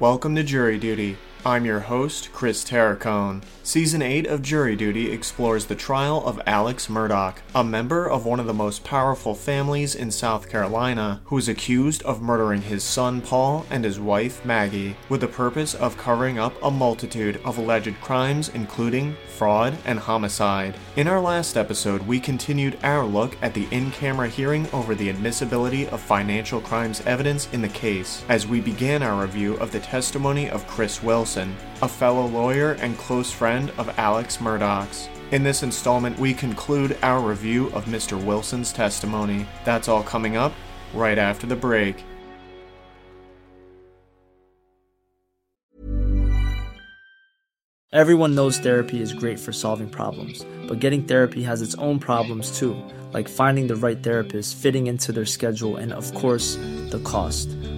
Welcome to Jury Duty. I'm your host, Chris Terracone. Season 8 of Jury Duty explores the trial of Alex Murdaugh, a member of one of the most powerful families in South Carolina, who is accused of murdering his son Paul and his wife Maggie, with the purpose of covering up a multitude of alleged crimes, including fraud and homicide. In our last episode, we continued our look at the in camera hearing over the admissibility of financial crimes evidence in the case, as we began our review of the testimony of Chris Wilson, a fellow lawyer and close friend of Alex Murdaugh's. In this installment, we conclude our review of Mr. Wilson's testimony. That's all coming up right after the break. Everyone knows therapy is great for solving problems, but getting therapy has its own problems too, like finding the right therapist, fitting into their schedule, and of course, the cost.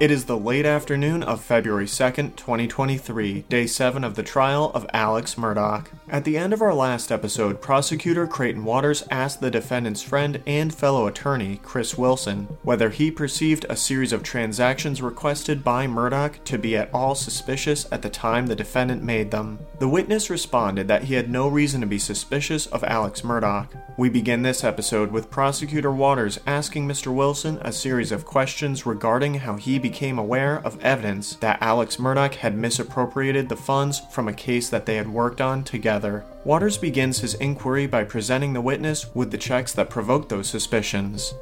It is the late afternoon of February 2nd, 2023, day 7 of the trial of Alex Murdaugh. At the end of our last episode, prosecutor Creighton Waters asked the defendant's friend and fellow attorney, Chris Wilson, whether he perceived a series of transactions requested by Murdaugh to be at all suspicious at the time the defendant made them. The witness responded that he had no reason to be suspicious of Alex Murdaugh. We begin this episode with prosecutor Waters asking Mr. Wilson a series of questions regarding how he became aware of evidence that Alex Murdaugh had misappropriated the funds from a case that they had worked on together. Waters begins his inquiry by presenting the witness with the checks that provoked those suspicions.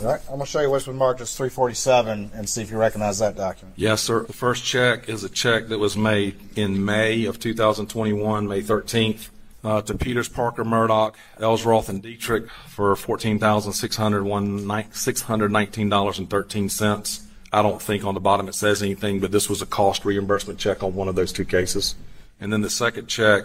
All right, I'm going to show you what's been marked as 347 and see if you recognize that document. Yes, sir. The first check is a check that was made in May of 2021, May 13th, uh, to Peters, Parker, Murdaugh, Eltzroth, and Detrick for $14,619.13. I don't think on the bottom it says anything, but this was a cost reimbursement check on one of those two cases. And then the second check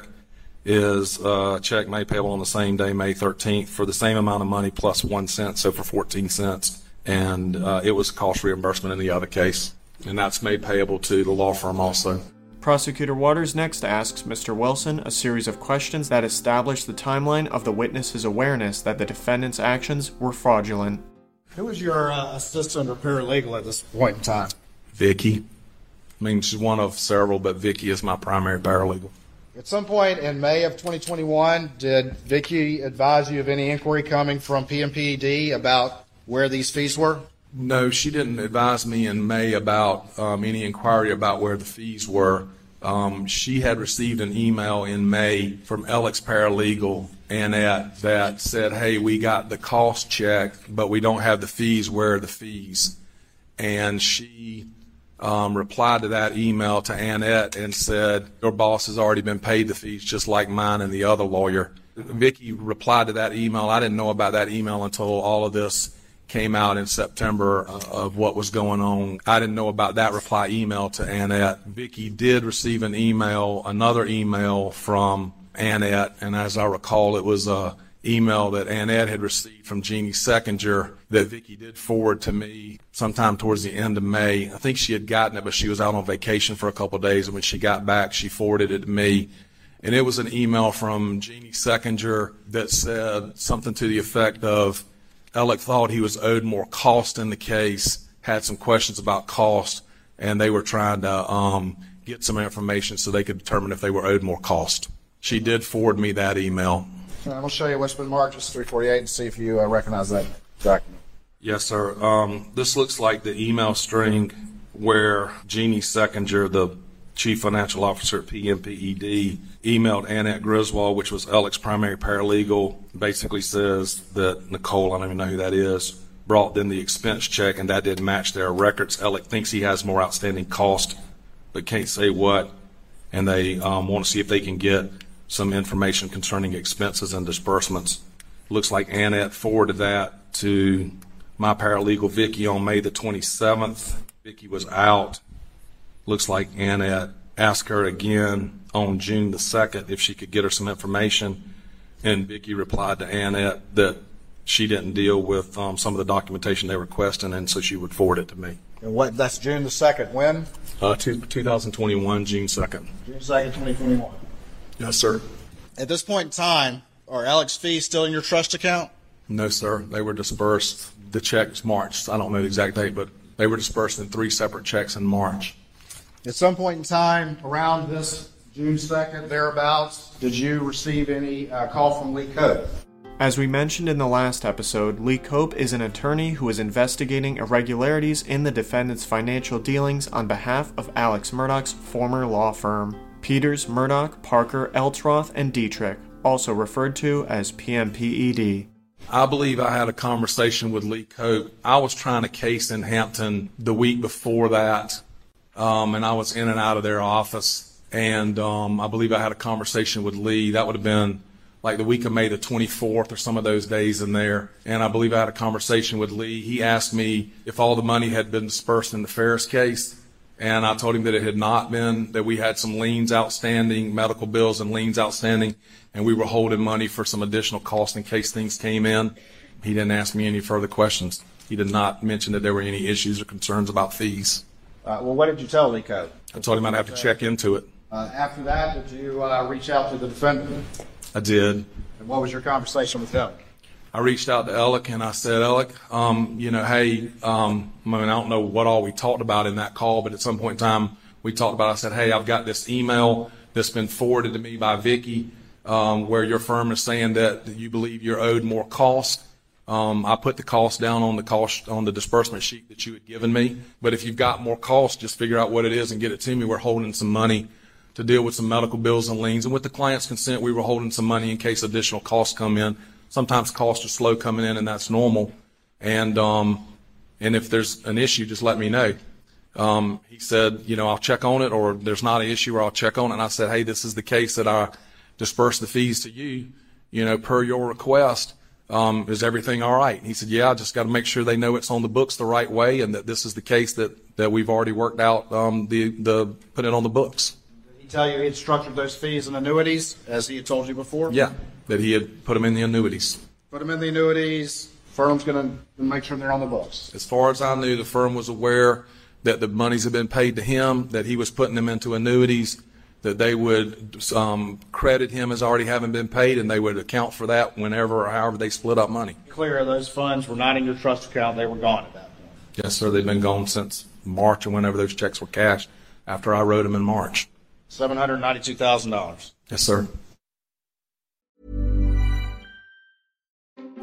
is a check made payable on the same day, May 13th, for the same amount of money plus one cent, so for 14 cents. And uh, it was cost reimbursement in the other case. And that's made payable to the law firm also. Prosecutor Waters next asks Mr. Wilson a series of questions that establish the timeline of the witness's awareness that the defendant's actions were fraudulent. Who was your uh, assistant or paralegal at this point in time? Vicky. I mean, she's one of several, but Vicky is my primary paralegal. At some point in May of 2021, did Vicky advise you of any inquiry coming from PMPED about where these fees were? No, she didn't advise me in May about um, any inquiry about where the fees were. Um, she had received an email in May from Alex Paralegal Annette that said, "Hey, we got the cost check, but we don't have the fees. Where are the fees?" And she um, replied to that email to Annette and said, "Your boss has already been paid the fees, just like mine and the other lawyer." Vicky replied to that email. I didn't know about that email until all of this came out in September uh, of what was going on. I didn't know about that reply email to Annette. Vicky did receive an email, another email from Annette, and as I recall, it was a email that Annette had received from Jeannie Seckinger that Vicky did forward to me sometime towards the end of May. I think she had gotten it, but she was out on vacation for a couple of days, and when she got back, she forwarded it to me. And it was an email from Jeannie Seckinger that said something to the effect of, Alec thought he was owed more cost in the case, had some questions about cost, and they were trying to um, get some information so they could determine if they were owed more cost. She did forward me that email. I'm going to show you what's been marked as 348 and see if you uh, recognize that document. Yes, sir. Um, this looks like the email string where Jeannie Seckinger, the chief financial officer at PMPED, emailed Annette Griswold, which was Alec's primary paralegal, basically says that Nicole, I don't even know who that is, brought them the expense check and that didn't match their records. Alec thinks he has more outstanding cost, but can't say what. And they um, want to see if they can get some information concerning expenses and disbursements. Looks like Annette forwarded that to my paralegal Vicky on May the 27th. Vicky was out looks like Annette asked her again on June the 2nd if she could get her some information. And Vicki replied to Annette that she didn't deal with um, some of the documentation they were requesting, and so she would forward it to me. And what, that's June the 2nd, when? Uh, two, 2021, June 2nd. June 2nd, 2021. Yes, sir. At this point in time, are Alex fees still in your trust account? No, sir. They were dispersed. The checks marched. I don't know the exact date, but they were dispersed in three separate checks in March. At some point in time around this June 2nd, thereabouts, did you receive any uh, call from Lee Cope? As we mentioned in the last episode, Lee Cope is an attorney who is investigating irregularities in the defendant's financial dealings on behalf of Alex Murdaugh's former law firm, Peters, Murdaugh, Parker, Eltzroth, and Detrick, also referred to as PMPED. I believe I had a conversation with Lee Cope. I was trying a case in Hampton the week before that, um, and I was in and out of their office. And um, I believe I had a conversation with Lee. That would have been like the week of May the 24th or some of those days in there. And I believe I had a conversation with Lee. He asked me if all the money had been dispersed in the Ferris case. And I told him that it had not been, that we had some liens outstanding, medical bills and liens outstanding, and we were holding money for some additional costs in case things came in. He didn't ask me any further questions. He did not mention that there were any issues or concerns about fees. Uh, well, what did you tell Cope? I told him I'd have to check into it. Uh, after that, did you uh, reach out to the defendant? I did. And what was your conversation with him? I reached out to Alec and I said, Alec, um, you know, hey, um, I mean, I don't know what all we talked about in that call, but at some point in time, we talked about. I said, hey, I've got this email that's been forwarded to me by Vicky, um, where your firm is saying that you believe you're owed more cost. Um, I put the cost down on the cost on the disbursement sheet that you had given me. But if you've got more cost, just figure out what it is and get it to me. We're holding some money to deal with some medical bills and liens, and with the client's consent, we were holding some money in case additional costs come in sometimes costs are slow coming in, and that's normal. And um, and if there's an issue, just let me know. Um, he said, you know, I'll check on it, or there's not an issue, or I'll check on it. And I said, hey, this is the case that I disperse the fees to you, you know, per your request. Um, is everything all right? And he said, yeah, I just got to make sure they know it's on the books the right way, and that this is the case that that we've already worked out um, the the put it on the books. Did he tell you he had structured those fees and annuities as he had told you before? Yeah, that he had put them in the annuities. Put them in the annuities. Firm's going to make sure they're on the books. As far as I knew, the firm was aware that the monies had been paid to him, that he was putting them into annuities, that they would um, credit him as already having been paid, and they would account for that whenever or however they split up money. Clear, those funds were not in your trust account. They were gone at that point. Yes, sir. They've been gone since March or whenever those checks were cashed after I wrote them in March. $792,000. Yes, sir.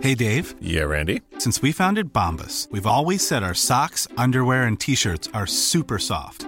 Hey, Dave. Yeah, Randy. Since we founded Bombas, we've always said our socks, underwear, and t shirts are super soft.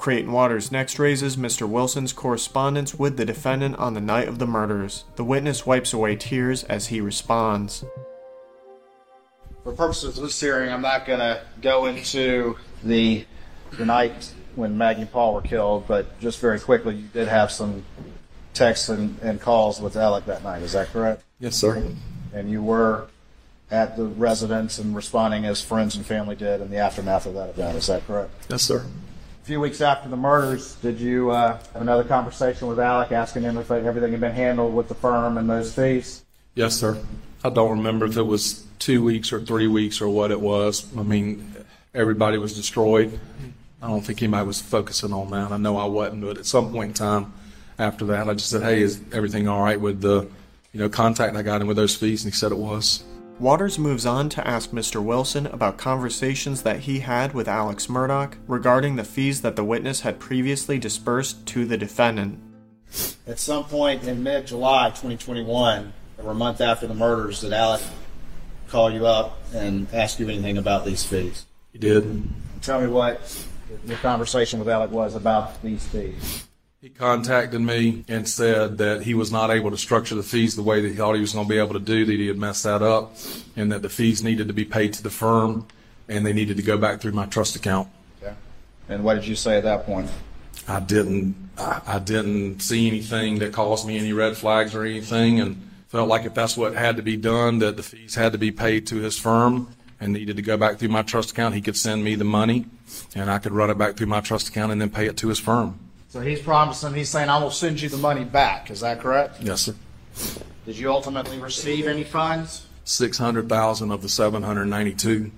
Creighton Waters next raises Mr. Wilson's correspondence with the defendant on the night of the murders. The witness wipes away tears as he responds. For purposes of this hearing, I'm not going to go into the, the night when Maggie and Paul were killed, but just very quickly, you did have some texts and, and calls with Alec that night. Is that correct? Yes, sir. And you were at the residence and responding as friends and family did in the aftermath of that event. Is that correct? Yes, sir. A few weeks after the murders, did you uh, have another conversation with Alec, asking him if everything had been handled with the firm and those fees? Yes, sir. I don't remember if it was two weeks or three weeks or what it was. I mean, everybody was destroyed. I don't think anybody was focusing on that. I know I wasn't, but at some point in time after that, I just said, "Hey, is everything all right with the, you know, contact I got him with those fees?" And he said it was. Waters moves on to ask Mr. Wilson about conversations that he had with Alex Murdaugh regarding the fees that the witness had previously disbursed to the defendant. At some point in mid July 2021, or a month after the murders, did Alec call you up and ask you anything about these fees? He did. Tell me what your conversation with Alec was about these fees. He contacted me and said that he was not able to structure the fees the way that he thought he was going to be able to do, that he had messed that up, and that the fees needed to be paid to the firm, and they needed to go back through my trust account. Okay. And what did you say at that point? I didn't, I, I didn't see anything that caused me any red flags or anything, and felt like if that's what had to be done, that the fees had to be paid to his firm and needed to go back through my trust account. He could send me the money, and I could run it back through my trust account and then pay it to his firm. So he's promising, he's saying, I will send you the money back. Is that correct? Yes, sir. Did you ultimately receive any funds? Six hundred thousand of the seven hundred ninety-two.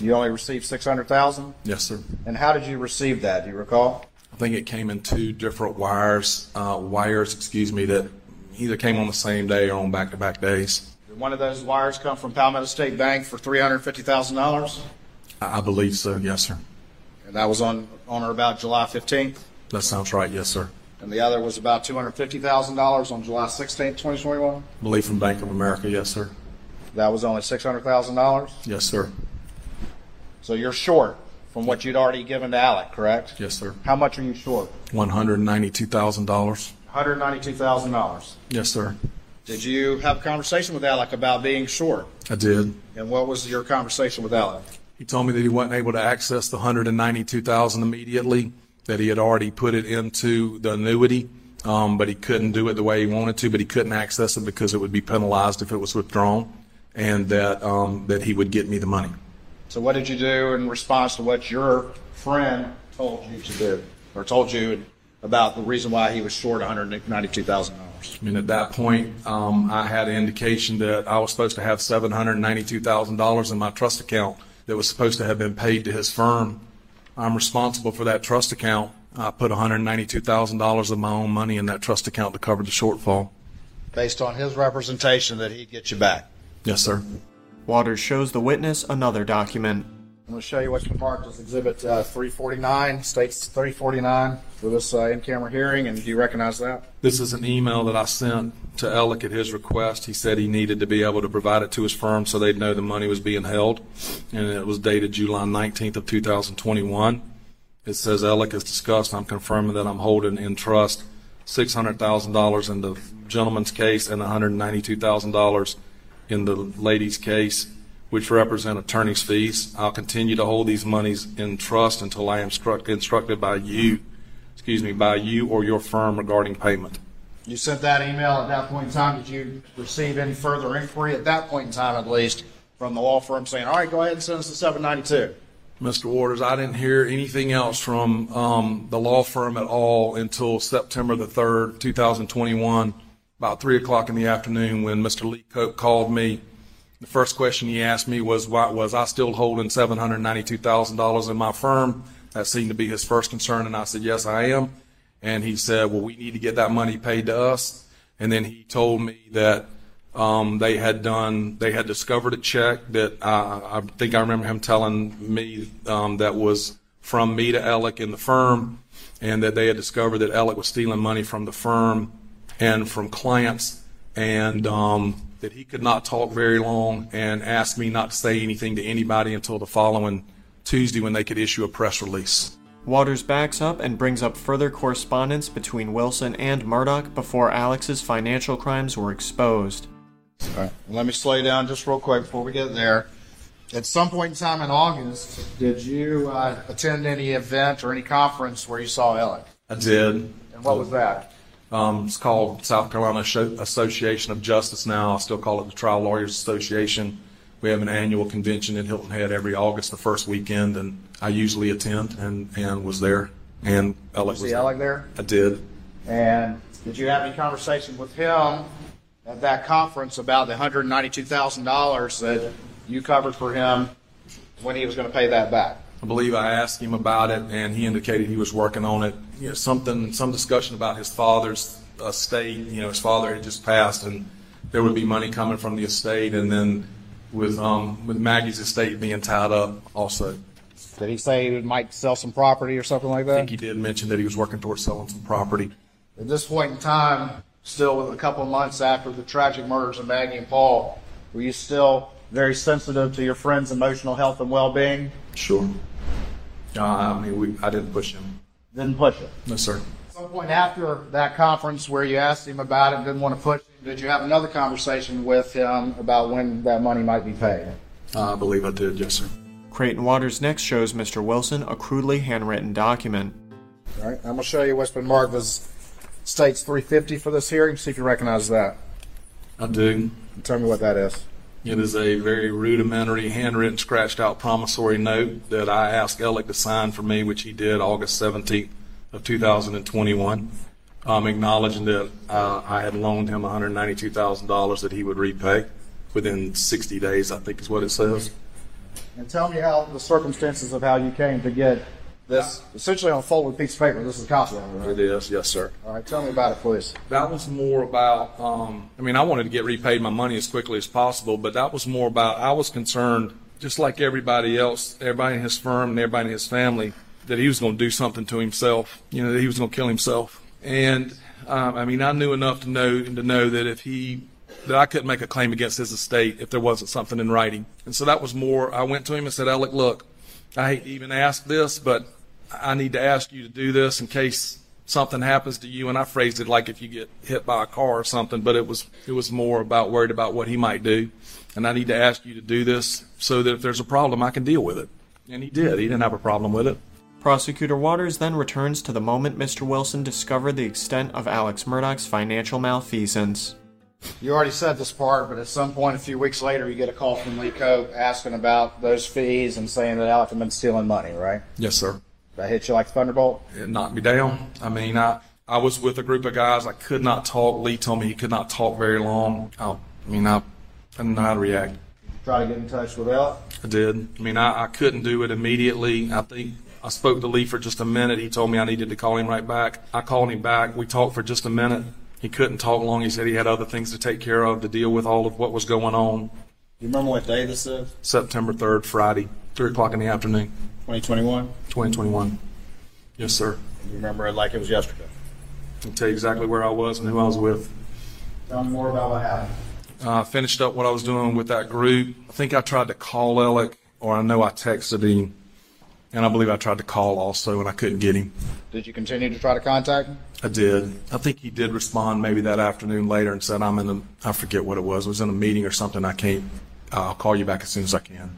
You only received 600000 Yes, sir. And how did you receive that? Do you recall? I think it came in two different wires, uh, wires, excuse me, that either came on the same day or on back-to-back days. Did one of those wires come from Palmetto State Bank for $350,000? I, I believe so. Yes, sir. And that was on, on or about July 15th? That sounds right. Yes, sir. And the other was about $250,000 on July 16th, 2021? I believe from Bank of America. Yes, sir. That was only $600,000? Yes, sir. So you're short from what you'd already given to Alec, correct? Yes, sir. How much are you short? One hundred ninety-two thousand dollars. $192,000. Yes, sir. Did you have a conversation with Alec about being short? I did. And what was your conversation with Alec? He told me that he wasn't able to access the hundred and ninety-two thousand immediately. That he had already put it into the annuity, um, but he couldn't do it the way he wanted to. But he couldn't access it because it would be penalized if it was withdrawn, and that um, that he would get me the money. So what did you do in response to what your friend told you to do, or told you about the reason why he was short $192,000? I mean, at that point, um, I had an indication that I was supposed to have seven hundred ninety-two thousand dollars in my trust account that was supposed to have been paid to his firm. I'm responsible for that trust account. I put one hundred ninety-two thousand dollars of my own money in that trust account to cover the shortfall. Based on his representation that he'd get you back. Yes, sir. Waters shows the witness another document. I'm going to show you what's marked as Exhibit uh, 349, states 349 for this uh, in-camera hearing, and do you recognize that? This is an email that I sent to Alec at his request. He said he needed to be able to provide it to his firm so they'd know the money was being held, and it was dated July 19th of 2021. It says Alec has discussed. I'm confirming that I'm holding in trust $600,000 in the gentleman's case and $192,000 in the lady's case, which represent attorney's fees. I'll continue to hold these monies in trust until I am instructed by you, excuse me, by you or your firm regarding payment. You sent that email at that point in time. Did you receive any further inquiry at that point in time, at least, from the law firm saying, all right, go ahead and send us the 792? Mr. Waters, I didn't hear anything else from um, the law firm at all until September the 3rd, 2021, about 3 o'clock in the afternoon when Mr. Lee Cope called me. The first question he asked me was, why, was I still holding $792,000 in my firm? That seemed to be his first concern, and I said, yes, I am. And he said, well, we need to get that money paid to us. And then he told me that um, they had done, they had discovered a check that uh, I think I remember him telling me um, that was from me to Alec in the firm, and that they had discovered that Alec was stealing money from the firm and from clients, and um, that he could not talk very long, and asked me not to say anything to anybody until the following Tuesday when they could issue a press release. Waters backs up and brings up further correspondence between Wilson and Murdaugh before Alex's financial crimes were exposed. All right. Let me slow you down just real quick before we get there. At some point in time in August, did you uh, attend any event or any conference where you saw Alec? I did. And what was that? Um, it's called South Carolina Association of Justice now. I still call it the Trial Lawyers Association. We have an annual convention in Hilton Head every August, the first weekend, and I usually attend and, and was there. And Alec was See Alec there? I did. And did you have any conversation with him at that conference about the $192,000 that you covered for him when he was going to pay that back? I believe I asked him about it, and he indicated he was working on it. You know, something, some discussion about his father's estate. You know, his father had just passed, and there would be money coming from the estate, and then with um, with Maggie's estate being tied up, also. Did he say he might sell some property or something like that? I think he did mention that he was working towards selling some property. At this point in time, still with a couple of months after the tragic murders of Maggie and Paul, were you still very sensitive to your friend's emotional health and well-being? Sure. Uh, I mean, we, I didn't push him. Didn't push it. No, sir. At some point after that conference where you asked him about it, didn't want to push him, did you have another conversation with him about when that money might be paid? I believe I did, yes, sir. Creighton Waters next shows Mr. Wilson a crudely handwritten document. All right, I'm going to show you what's been marked as States 350 for this hearing. See if you recognize that. I do. Tell me what that is. It is a very rudimentary, handwritten, scratched out promissory note that I asked Alec to sign for me, which he did August 17th of 2021, um, acknowledging that uh, I had loaned him $192,000 that he would repay within 60 days, I think is what it says. And tell me how the circumstances of how you came to get this essentially on a folded piece of paper. This is a copy of it, right? It is, yes, sir. All right, tell me about it, please. That was more about, um, I mean, I wanted to get repaid my money as quickly as possible, but that was more about, I was concerned, just like everybody else, everybody in his firm and everybody in his family, that he was going to do something to himself, you know, that he was going to kill himself. And, um, I mean, I knew enough to know, to know that if he, that I couldn't make a claim against his estate if there wasn't something in writing. And so that was more, I went to him and said, Alec, look, I hate to even ask this, but I need to ask you to do this in case something happens to you. And I phrased it like if you get hit by a car or something, but it was, it was more about worried about what he might do. And I need to ask you to do this so that if there's a problem, I can deal with it. And he did. He didn't have a problem with it. Prosecutor Waters then returns to the moment Mr. Wilson discovered the extent of Alex Murdaugh's financial malfeasance. You already said this part, but at some point a few weeks later, you get a call from Lee Cope asking about those fees and saying that Alec had been stealing money, right? Yes, sir. That hit you like Thunderbolt? It knocked me down. I mean, I, I was with a group of guys. I could not talk. Lee told me he could not talk very long. I, I mean, I, I didn't know how to react. Try to get in touch with Alec? I did. I mean, I, I couldn't do it immediately. I think I spoke to Lee for just a minute. He told me I needed to call him right back. I called him back. We talked for just a minute. He couldn't talk long. He said he had other things to take care of to deal with all of what was going on. You remember what day this is? September 3rd, Friday, 3 o'clock in the afternoon, 2021? 2021. Yes, sir. You remember it like it was yesterday. I'll tell you exactly where I was and who I was with. Tell me more about what happened. I uh, finished up what I was doing with that group. I think I tried to call Alec, or I know I texted him, and I believe I tried to call also, and I couldn't get him. Did you continue to try to contact him? I did. I think he did respond maybe that afternoon later and said, I'm in a, I forget what it was. It was in a meeting or something. I can't, I'll call you back as soon as I can.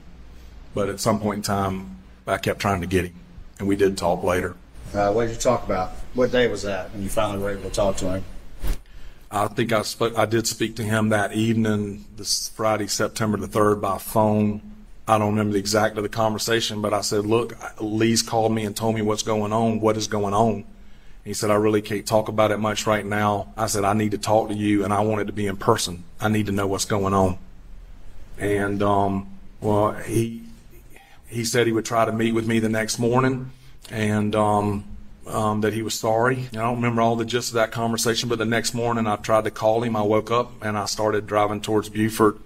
But at some point in time, I kept trying to get him, and we did talk later. Uh, what did you talk about? What day was that when you finally were able to talk to him? I think I spoke, I did speak to him that evening, this Friday, September the 3rd, by phone. I don't remember the exact of the conversation, but I said, look, Lee's called me and told me what's going on. What is going on? He said, I really can't talk about it much right now. I said, I need to talk to you and I want it to be in person. I need to know what's going on. And, um, well, he, he said he would try to meet with me the next morning and, um, um, that he was sorry. I don't remember all the gist of that conversation, but the next morning I tried to call him. I woke up and I started driving towards Beaufort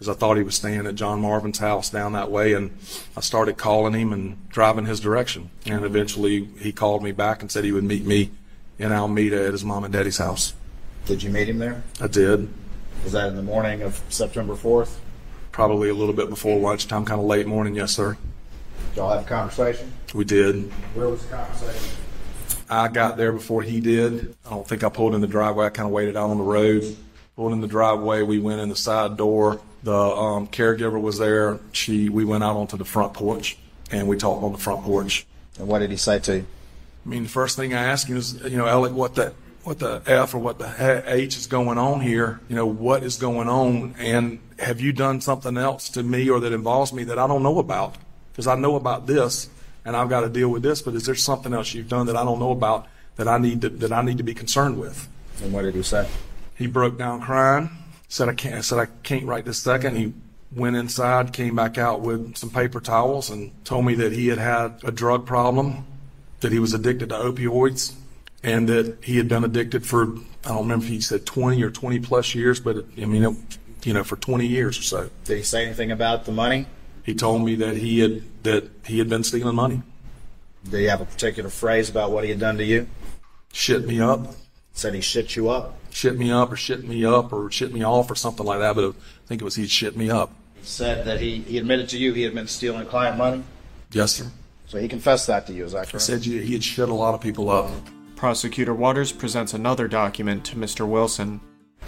because I thought he was staying at John Marvin's house down that way. And I started calling him and driving his direction. And eventually he called me back and said he would meet me in Almeda at his mom and daddy's house. Did you meet him there? I did. Was that in the morning of September 4th? Probably a little bit before lunchtime, kind of late morning. Yes, sir. Did y'all have a conversation? We did. Where was the conversation? I got there before he did. I don't think I pulled in the driveway. I kind of waited out on the road. Pulled in the driveway. We went in the side door. The um, caregiver was there. She. We went out onto the front porch and we talked on the front porch. And what did he say to you? I mean, the first thing I asked him is, you know, Alec, what the what the F or what the H is going on here? You know, what is going on? And have you done something else to me or that involves me that I don't know about? Because I know about this and I've got to deal with this. But is there something else you've done that I don't know about that I need to that I need to be concerned with? And what did he say? He broke down crying. Said I can't. Said I can't right this second. He went inside, came back out with some paper towels, and told me that he had had a drug problem, that he was addicted to opioids, and that he had been addicted for I don't remember if he said 20 or 20 plus years, but I mean, it, you know, for 20 years or so. Did he say anything about the money? He told me that he had that he had been stealing money. Did he have a particular phrase about what he had done to you? Shit me up. Said he shit you up? Shit me up or shit me up or shit me off or something like that, but I think it was he'd shit me up. He said that he, he admitted to you he had been stealing client money? Yes, sir. So he confessed that to you, is that I correct? said he had shit a lot of people up. Prosecutor Waters presents another document to Mr. Wilson.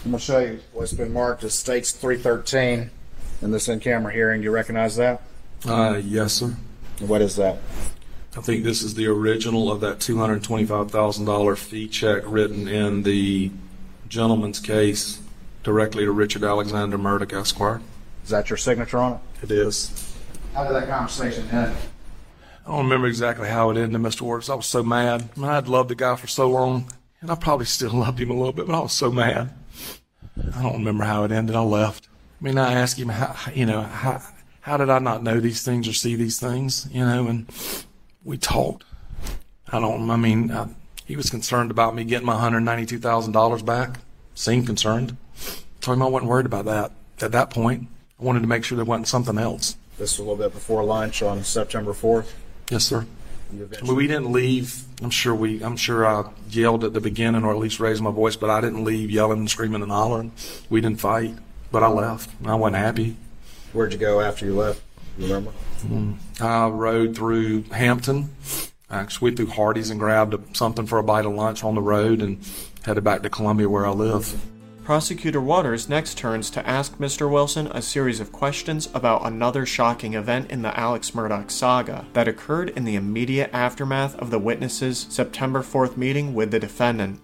I'm going to show you what's been marked as States 313 in this in-camera hearing. Do you recognize that? Uh, yes, sir. What is that? I think this is the original of that $225,000 fee check written in the gentleman's case directly to Richard Alexander Murdaugh, Esquire. Is that your signature on it? It is. How did that conversation end? I don't remember exactly how it ended, Mr. Waters. I was so mad. I mean, I'd loved the guy for so long, and I probably still loved him a little bit, but I was so mad. I don't remember how it ended. I left. I mean, I asked him, how, you know, how, how did I not know these things or see these things, you know, and we talked. I don't, I mean, I, he was concerned about me getting my $192,000 back. Seemed concerned. Told him I wasn't worried about that. At that point, I wanted to make sure there wasn't something else. This was a little bit before lunch on September 4th. Yes, sir. Mean, we didn't leave. I'm sure we. I'm sure I yelled at the beginning, or at least raised my voice, but I didn't leave yelling and screaming and hollering. We didn't fight, but I left. I wasn't happy. Where'd you go after you left? You remember? Mm-hmm. I rode through Hampton. Actually, through Hardee's and grabbed something for a bite of lunch on the road and headed back to Columbia where I live. Prosecutor Waters next turns to ask Mr. Wilson a series of questions about another shocking event in the Alex Murdaugh saga that occurred in the immediate aftermath of the witness's September 4th meeting with the defendant.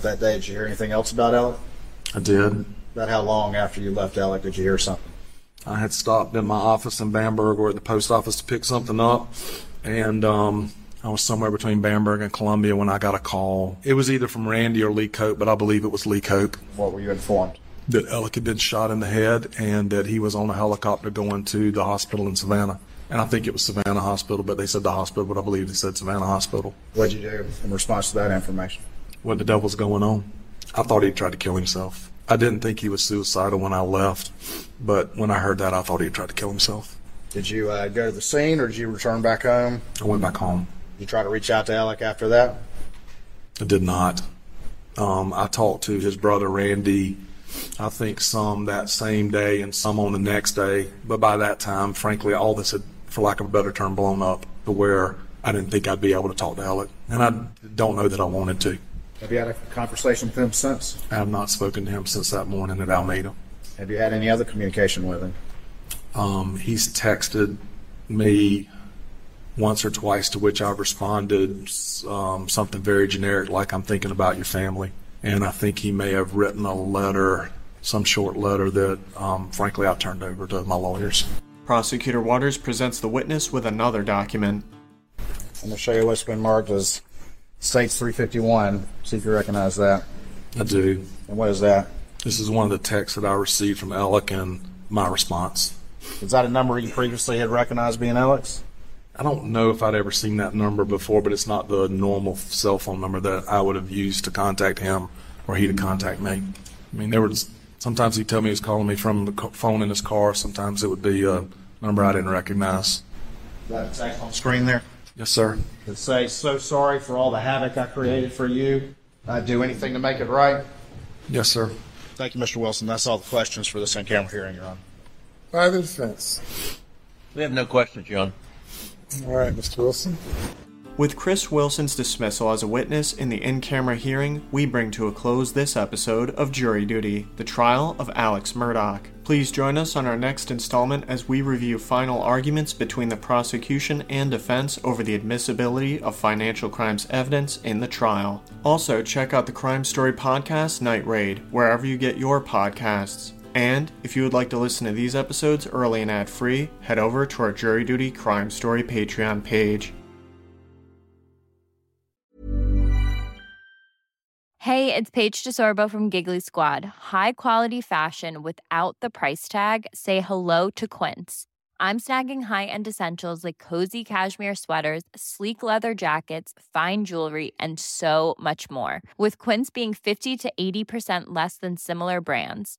That day, did you hear anything else about Alec? I did. About how long after you left Alec did you hear something? I had stopped in my office in Bamberg or at the post office to pick something up, and um, I was somewhere between Bamberg and Columbia when I got a call. It was either from Randy or Lee Cope, but I believe it was Lee Cope What were you informed? that Alec had been shot in the head and that he was on a helicopter going to the hospital in Savannah. And I think it was Savannah Hospital, but they said the hospital, but I believe they said Savannah Hospital. What'd you do in response to that information? What the devil's going on? I thought he tried to kill himself. I didn't think he was suicidal when I left, but when I heard that, I thought he tried to kill himself. Did you uh, go to the scene or did you return back home? I went back home. Did you try to reach out to Alec after that? I did not. Um, I talked to his brother Randy, I think some that same day and some on the next day. But by that time, frankly, all this had, for lack of a better term, blown up to where I didn't think I'd be able to talk to Alec. And I don't know that I wanted to. Have you had a conversation with him since? I have not spoken to him since that morning at Almeda. Have you had any other communication with him? Um, he's texted me once or twice, to which I've responded um, something very generic, like "I'm thinking about your family," and I think he may have written a letter, some short letter that, um, frankly, I turned over to my lawyers. Prosecutor Waters presents the witness with another document. I'm going to show you what's been marked as States 351. See if you recognize that. I do. And what is that? This is one of the texts that I received from Alec and my response. Is that a number you previously had recognized being Alex? I don't know if I'd ever seen that number before, but it's not the normal cell phone number that I would have used to contact him or he to contact me. I mean, there was sometimes he'd tell me he was calling me from the phone in his car. Sometimes it would be a number I didn't recognize. That a text on screen there? Yes, sir. It say, so sorry for all the havoc I created for you. I'd do anything to make it right. Yes, sir. Thank you, Mr. Wilson. That's all the questions for this in-camera hearing, Your Honor. By the defense. We have no questions, John. All right, Mr. Wilson. With Chris Wilson's dismissal as a witness in the in camera hearing, we bring to a close this episode of Jury Duty The Trial of Alex Murdaugh. Please join us on our next installment as we review final arguments between the prosecution and defense over the admissibility of financial crimes evidence in the trial. Also, check out the Crime Story Podcast Night Raid, wherever you get your podcasts. And if you would like to listen to these episodes early and ad free, head over to our Jury Duty Crime Story Patreon page. Hey, it's Paige DeSorbo from Giggly Squad. High quality fashion without the price tag. Say hello to Quince. I'm snagging high-end essentials like cozy cashmere sweaters, sleek leather jackets, fine jewelry, and so much more. With Quince being 50 to 80% less than similar brands.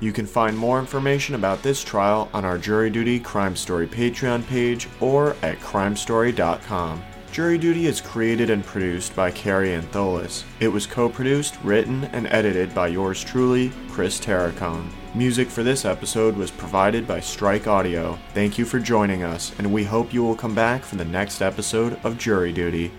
You can find more information about this trial on our Jury Duty Crime Story Patreon page or at crimestory.com. Jury Duty is created and produced by Kary Antholis. It was co produced, written, and edited by yours truly, Chris Terracone. Music for this episode was provided by Strike Audio. Thank you for joining us, and we hope you will come back for the next episode of Jury Duty.